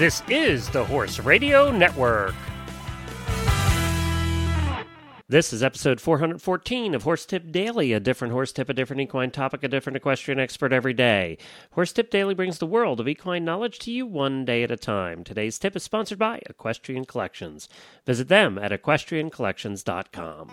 This is the Horse Radio Network. This is episode 414 of Horse Tip Daily, a different horse tip, a different equine topic, a different equestrian expert every day. Horse Tip Daily brings the world of equine knowledge to you one day at a time. Today's tip is sponsored by Equestrian Collections. Visit them at equestriancollections.com.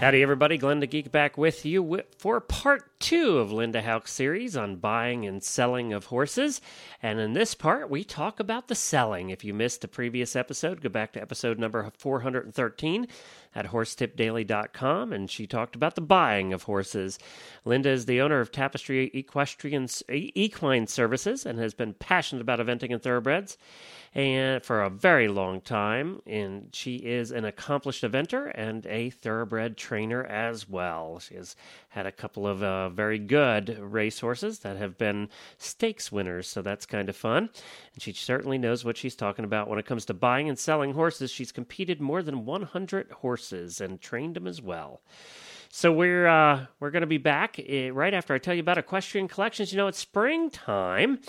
Howdy, everybody. Glenn the Geek back with you for part two of Linda Hauck's series on buying and selling of horses. And in this part, we talk about the selling. If you missed the previous episode, go back to episode number 413 at horsetipdaily.com. And she talked about the buying of horses. Linda is the owner of Tapestry Equestrian Equine Services and has been passionate about eventing and thoroughbreds and for a very long time. And she is an accomplished eventer and a thoroughbred trainer as well. She has had a couple of uh, very good racehorses that have been stakes winners, so that's kind of fun. And she certainly knows what she's talking about when it comes to buying and selling horses. She's competed more than 100 horses and trained them as well. So we're uh, we're going to be back uh, right after I tell you about equestrian collections. You know, it's springtime,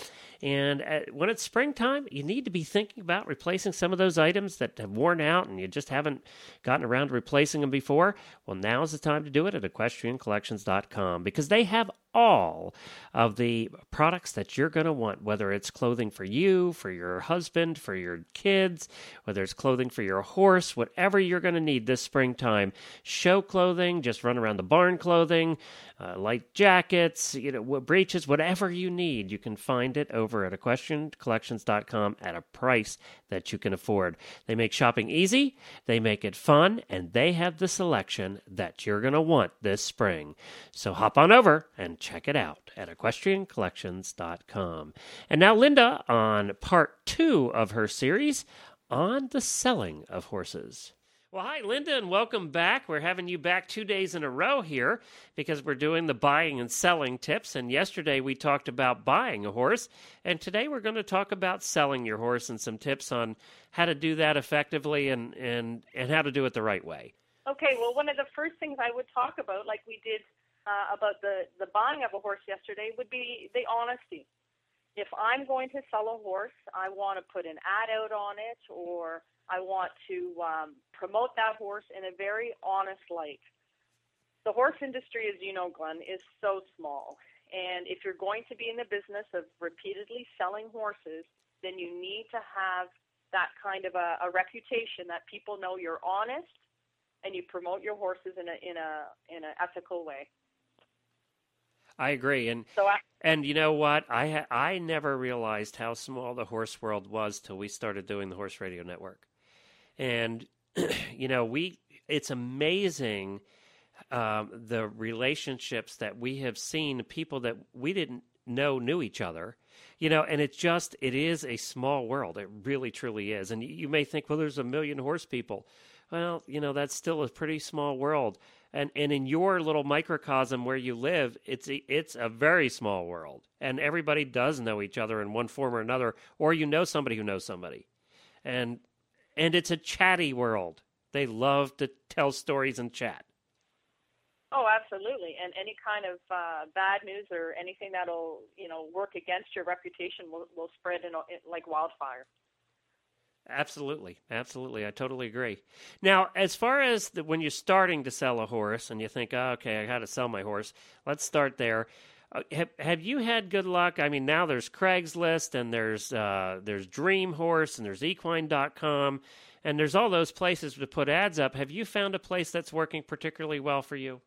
and uh, when it's springtime, you need to be thinking about replacing some of those items that have worn out and you just haven't gotten around to replacing them before. Well, now is the time to do it at equestriancollections.com because they have all of the products that you're going to want, whether it's clothing for you, for your husband, for your kids, whether it's clothing for your horse, whatever you're going to need this springtime. Show clothing, just run around the barn clothing, uh, light jackets, you know, breeches, whatever you need, you can find it over at equestriancollections.com at a price that you can afford. They make shopping easy, they make it fun, and they have the selection that you're going to want this spring. So hop on over and check it out at equestriancollections.com. And now, Linda on part two of her series on the selling of horses. Well, hi, Linda, and welcome back. We're having you back two days in a row here because we're doing the buying and selling tips. And yesterday we talked about buying a horse, and today we're going to talk about selling your horse and some tips on how to do that effectively and, and, and how to do it the right way. Okay, well, one of the first things I would talk about, like we did uh, about the, the buying of a horse yesterday, would be the honesty. If I'm going to sell a horse, I want to put an ad out on it or I want to um, promote that horse in a very honest light. The horse industry, as you know, Glenn, is so small. And if you're going to be in the business of repeatedly selling horses, then you need to have that kind of a, a reputation that people know you're honest and you promote your horses in a in a in an ethical way. I agree, and so I, and you know what? I I never realized how small the horse world was till we started doing the Horse Radio Network and you know we it's amazing um, the relationships that we have seen people that we didn't know knew each other you know and it's just it is a small world. It really truly is. And you may think well there's a million horse people. Well you know that's still a pretty small world. And and in your little microcosm where you live it's a, it's a very small world. And everybody does know each other in one form or another or you know somebody who knows somebody. And and it's a chatty world. They love to tell stories and chat. Oh, absolutely. And any kind of uh, bad news or anything that'll, you know, work against your reputation will, will spread in, in like wildfire. Absolutely, absolutely. I totally agree. Now, as far as the, when you're starting to sell a horse and you think, oh, okay, I got to sell my horse, let's start there. Uh, have, have you had good luck? I mean, now there's Craigslist and there's uh, there's Dream Horse and there's Equine.com and there's all those places to put ads up. Have you found a place that's working particularly well for you?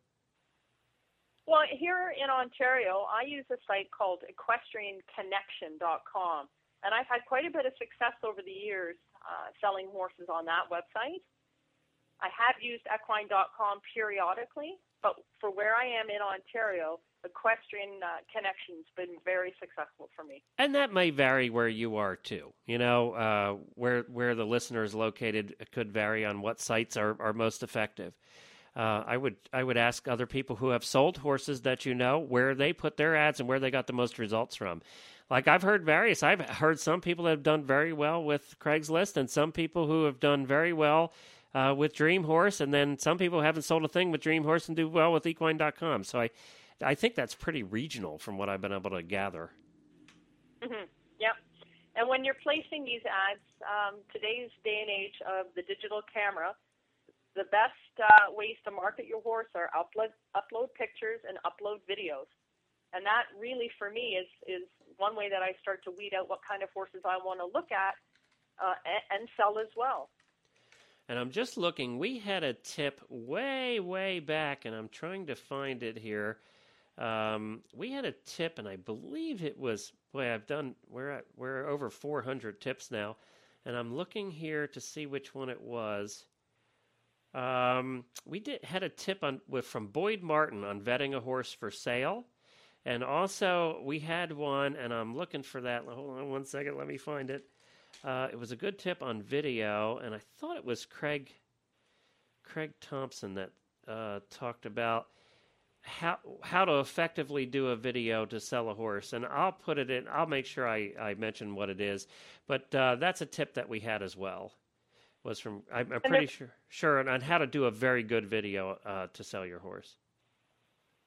Well, here in Ontario, I use a site called equestrianconnection.com, and I've had quite a bit of success over the years uh, selling horses on that website. I have used equine.com periodically, but for where I am in Ontario, equestrian uh, connection's been very successful for me. And that may vary where you are too. You know, uh, where where the listener is located could vary on what sites are, are most effective. Uh, I would I would ask other people who have sold horses that you know where they put their ads and where they got the most results from. Like I've heard various. I've heard some people that have done very well with Craigslist, and some people who have done very well uh, with Dream Horse, and then some people haven't sold a thing with Dream Horse and do well with Equine.com. So I I think that's pretty regional from what I've been able to gather. Mm-hmm. Yeah. And when you're placing these ads, um, today's day and age of the digital camera, the best uh, ways to market your horse are upload upload pictures and upload videos. And that really, for me, is is one way that I start to weed out what kind of horses I want to look at uh, and, and sell as well. And I'm just looking. We had a tip way, way back, and I'm trying to find it here. Um, we had a tip, and I believe it was. Boy, I've done. We're at, we're over 400 tips now, and I'm looking here to see which one it was. Um, we did had a tip on with from Boyd Martin on vetting a horse for sale, and also we had one, and I'm looking for that. Hold on one second. Let me find it. Uh, it was a good tip on video, and I thought it was Craig Craig Thompson that uh, talked about how how to effectively do a video to sell a horse, and I'll put it in. I'll make sure I, I mention what it is, but uh, that's a tip that we had as well. Was from I'm, I'm pretty sure sure on how to do a very good video uh, to sell your horse.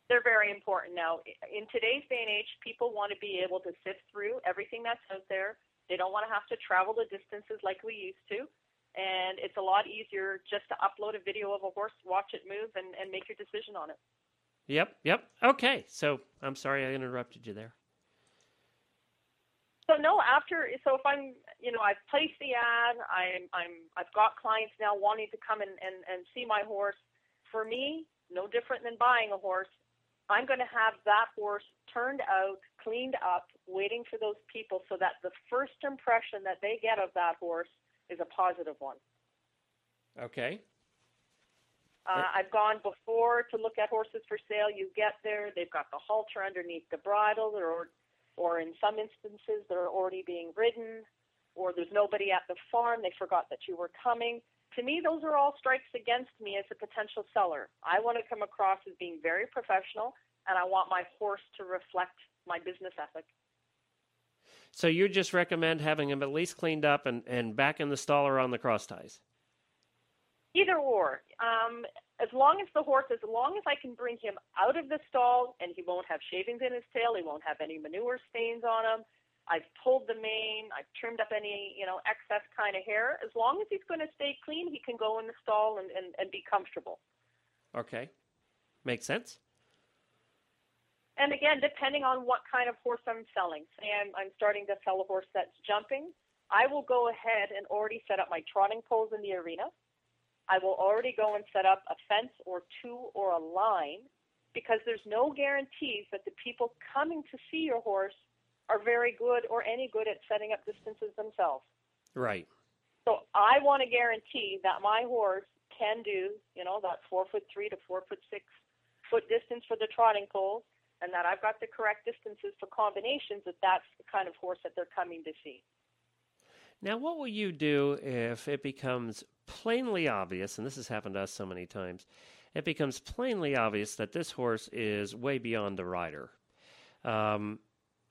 They're very important now. In today's day and age, people want to be able to sift through everything that's out there. They don't want to have to travel the distances like we used to. And it's a lot easier just to upload a video of a horse, watch it move, and, and make your decision on it. Yep, yep. Okay, so I'm sorry I interrupted you there. So no, after so if I'm you know I've placed the ad, I'm I'm I've got clients now wanting to come and, and, and see my horse. For me, no different than buying a horse. I'm going to have that horse turned out, cleaned up, waiting for those people so that the first impression that they get of that horse is a positive one. Okay. Uh, I've gone before to look at horses for sale. You get there, they've got the halter underneath the bridle, or, or in some instances, they're already being ridden, or there's nobody at the farm, they forgot that you were coming. To me, those are all strikes against me as a potential seller. I want to come across as being very professional, and I want my horse to reflect my business ethic. So you just recommend having him at least cleaned up and, and back in the stall or on the cross ties? Either or. Um, as long as the horse, as long as I can bring him out of the stall and he won't have shavings in his tail, he won't have any manure stains on him. I've pulled the mane, I've trimmed up any, you know, excess kind of hair. As long as he's going to stay clean, he can go in the stall and, and, and be comfortable. Okay. Makes sense. And again, depending on what kind of horse I'm selling, say I'm, I'm starting to sell a horse that's jumping, I will go ahead and already set up my trotting poles in the arena. I will already go and set up a fence or two or a line because there's no guarantees that the people coming to see your horse are very good or any good at setting up distances themselves. Right. So I want to guarantee that my horse can do, you know, that four foot three to four foot six foot distance for the trotting poles, and that I've got the correct distances for combinations. That that's the kind of horse that they're coming to see. Now, what will you do if it becomes plainly obvious, and this has happened to us so many times, it becomes plainly obvious that this horse is way beyond the rider. Um,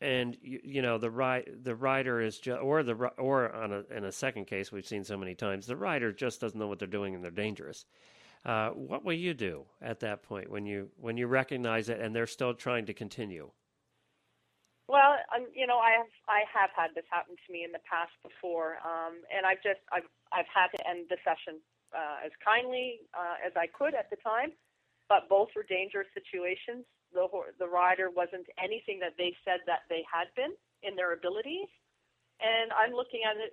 and you, you, know the the rider is just, or the or on a, in a second case we've seen so many times the rider just doesn't know what they're doing and they're dangerous. Uh, what will you do at that point when you when you recognize it and they're still trying to continue? Well, um, you know, I have I have had this happen to me in the past before, um, and I've just I've I've had to end the session uh, as kindly uh, as I could at the time, but both were dangerous situations. The the rider wasn't anything that they said that they had been in their abilities, and I'm looking at it,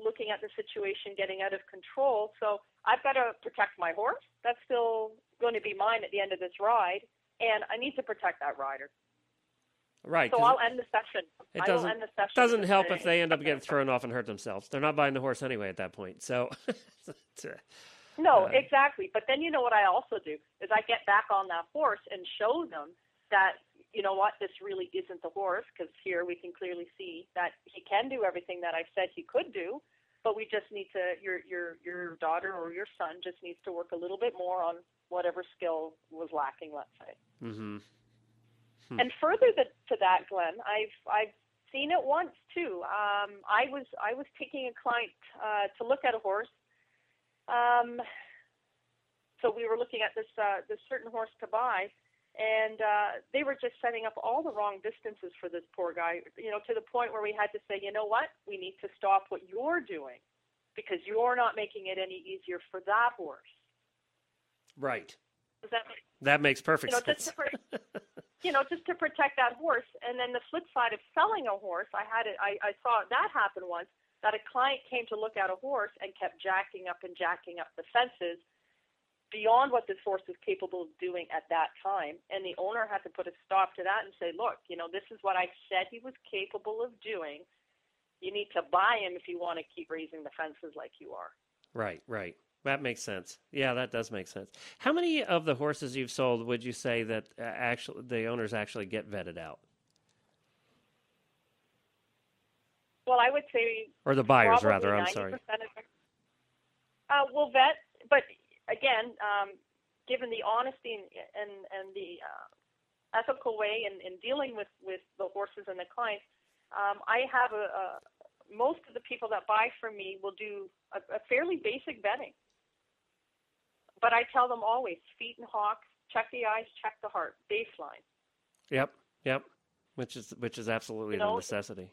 looking at the situation getting out of control. So I've got to protect my horse. That's still going to be mine at the end of this ride, and I need to protect that rider. Right. So I'll end the session. It doesn't, session doesn't help if they end up getting thrown off and hurt themselves. They're not buying the horse anyway at that point. So. no, uh, exactly. But then you know what I also do is I get back on that horse and show them that you know what this really isn't the horse because here we can clearly see that he can do everything that I said he could do, but we just need to your your your daughter or your son just needs to work a little bit more on whatever skill was lacking. Let's say. Mm-hmm. Hmm. And further the, to that, Glenn, I've I've seen it once too. Um, I was I was taking a client uh, to look at a horse. Um, so we were looking at this uh, this certain horse to buy, and uh, they were just setting up all the wrong distances for this poor guy. You know, to the point where we had to say, you know what, we need to stop what you're doing because you're not making it any easier for that horse. Right. Does that make, that makes perfect you know, sense. You know, just to protect that horse. And then the flip side of selling a horse, I had it. I, I saw that happen once. That a client came to look at a horse and kept jacking up and jacking up the fences beyond what this horse was capable of doing at that time. And the owner had to put a stop to that and say, look, you know, this is what I said he was capable of doing. You need to buy him if you want to keep raising the fences like you are. Right, right. That makes sense. Yeah, that does make sense. How many of the horses you've sold would you say that uh, actually the owners actually get vetted out? Well, I would say, or the buyers rather. I'm sorry. Uh, well, vet, but again, um, given the honesty and and, and the uh, ethical way in, in dealing with with the horses and the clients, um, I have a, a most of the people that buy from me will do a, a fairly basic vetting. But I tell them always feet and hocks, check the eyes, check the heart, baseline. Yep, yep. Which is which is absolutely you know, the necessity.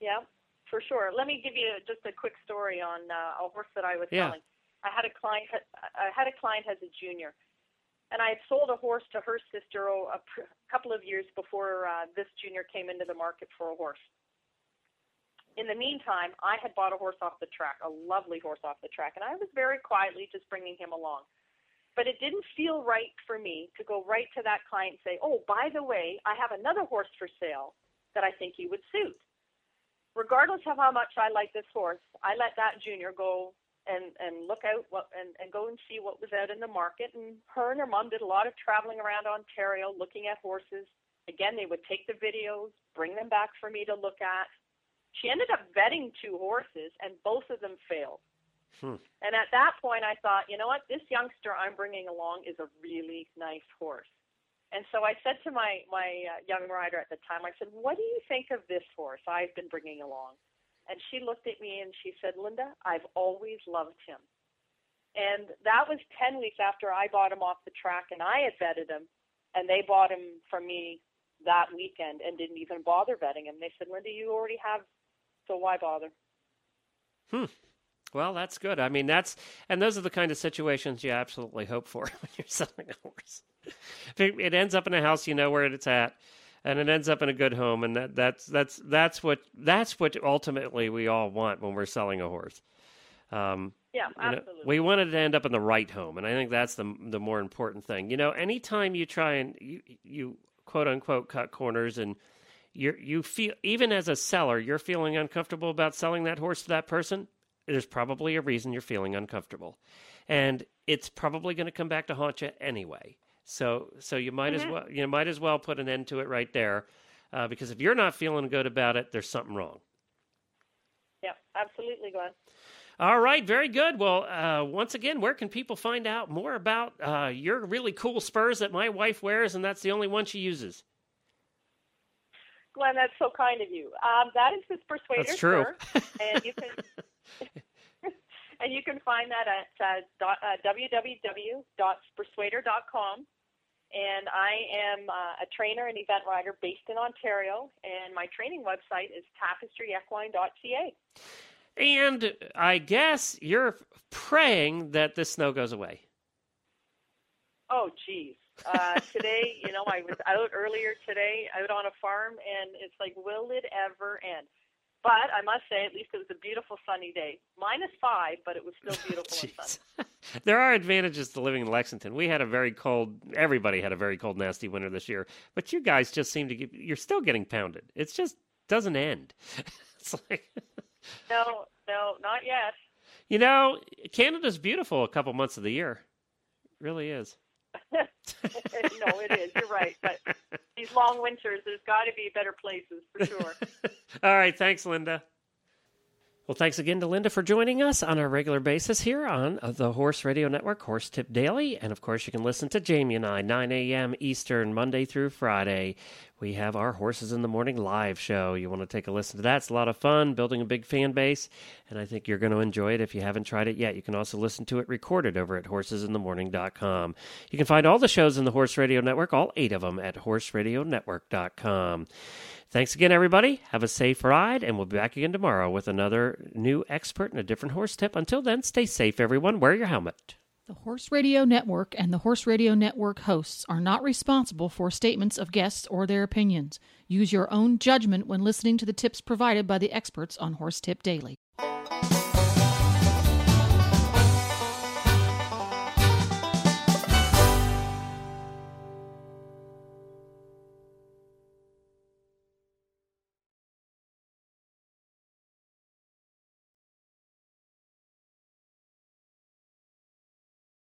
Yeah, for sure. Let me give you just a quick story on uh, a horse that I was yeah. selling. I had a client. I had a client as a junior, and I had sold a horse to her sister oh, a, pr- couple of years before uh, this junior came into the market for a horse. In the meantime, I had bought a horse off the track, a lovely horse off the track, and I was very quietly just bringing him along. But it didn't feel right for me to go right to that client and say, Oh, by the way, I have another horse for sale that I think you would suit. Regardless of how much I like this horse, I let that junior go and and look out what and, and go and see what was out in the market. And her and her mom did a lot of traveling around Ontario looking at horses. Again, they would take the videos, bring them back for me to look at she ended up vetting two horses, and both of them failed. Hmm. And at that point, I thought, you know what? This youngster I'm bringing along is a really nice horse. And so I said to my my uh, young rider at the time, I said, "What do you think of this horse I've been bringing along?" And she looked at me and she said, "Linda, I've always loved him." And that was 10 weeks after I bought him off the track and I had vetted him, and they bought him from me that weekend and didn't even bother vetting him. They said, "Linda, you already have so why bother? Hmm. Well, that's good. I mean, that's and those are the kind of situations you absolutely hope for when you're selling a horse. It ends up in a house, you know where it's at, and it ends up in a good home, and that that's that's that's what that's what ultimately we all want when we're selling a horse. Um, yeah, absolutely. You know, we wanted to end up in the right home, and I think that's the the more important thing. You know, anytime you try and you you quote unquote cut corners and you you feel even as a seller, you're feeling uncomfortable about selling that horse to that person. There's probably a reason you're feeling uncomfortable, and it's probably going to come back to haunt you anyway. So so you might mm-hmm. as well you might as well put an end to it right there, uh, because if you're not feeling good about it, there's something wrong. Yeah, absolutely, Glenn. All right, very good. Well, uh, once again, where can people find out more about uh, your really cool spurs that my wife wears, and that's the only one she uses? Glenn, that's so kind of you. Um, that is his persuader. That's true. and you can and you can find that at uh, dot, uh, www.spursuader.com. And I am uh, a trainer and event rider based in Ontario, and my training website is tapestryequine.ca. And I guess you're praying that the snow goes away. Oh, geez. Uh, today, you know, I was out earlier today, out on a farm, and it's like, will it ever end? But I must say, at least it was a beautiful sunny day. Minus five, but it was still beautiful and sunny. there are advantages to living in Lexington. We had a very cold. Everybody had a very cold, nasty winter this year. But you guys just seem to get. You're still getting pounded. It just doesn't end. it's like. no, no, not yet. You know, Canada's beautiful a couple months of the year. It really is. no, it is. You're right. But these long winters, there's got to be better places for sure. All right. Thanks, Linda. Well, thanks again to Linda for joining us on a regular basis here on the Horse Radio Network, Horse Tip Daily. And of course, you can listen to Jamie and I, 9 a.m. Eastern, Monday through Friday. We have our Horses in the Morning live show. You want to take a listen to that. It's a lot of fun, building a big fan base, and I think you're going to enjoy it if you haven't tried it yet. You can also listen to it recorded over at horsesinthemorning.com. You can find all the shows in the Horse Radio Network, all eight of them, at horseradionetwork.com. Thanks again, everybody. Have a safe ride, and we'll be back again tomorrow with another new expert and a different horse tip. Until then, stay safe, everyone. Wear your helmet. The Horse Radio Network and the Horse Radio Network hosts are not responsible for statements of guests or their opinions. Use your own judgment when listening to the tips provided by the experts on Horse Tip Daily.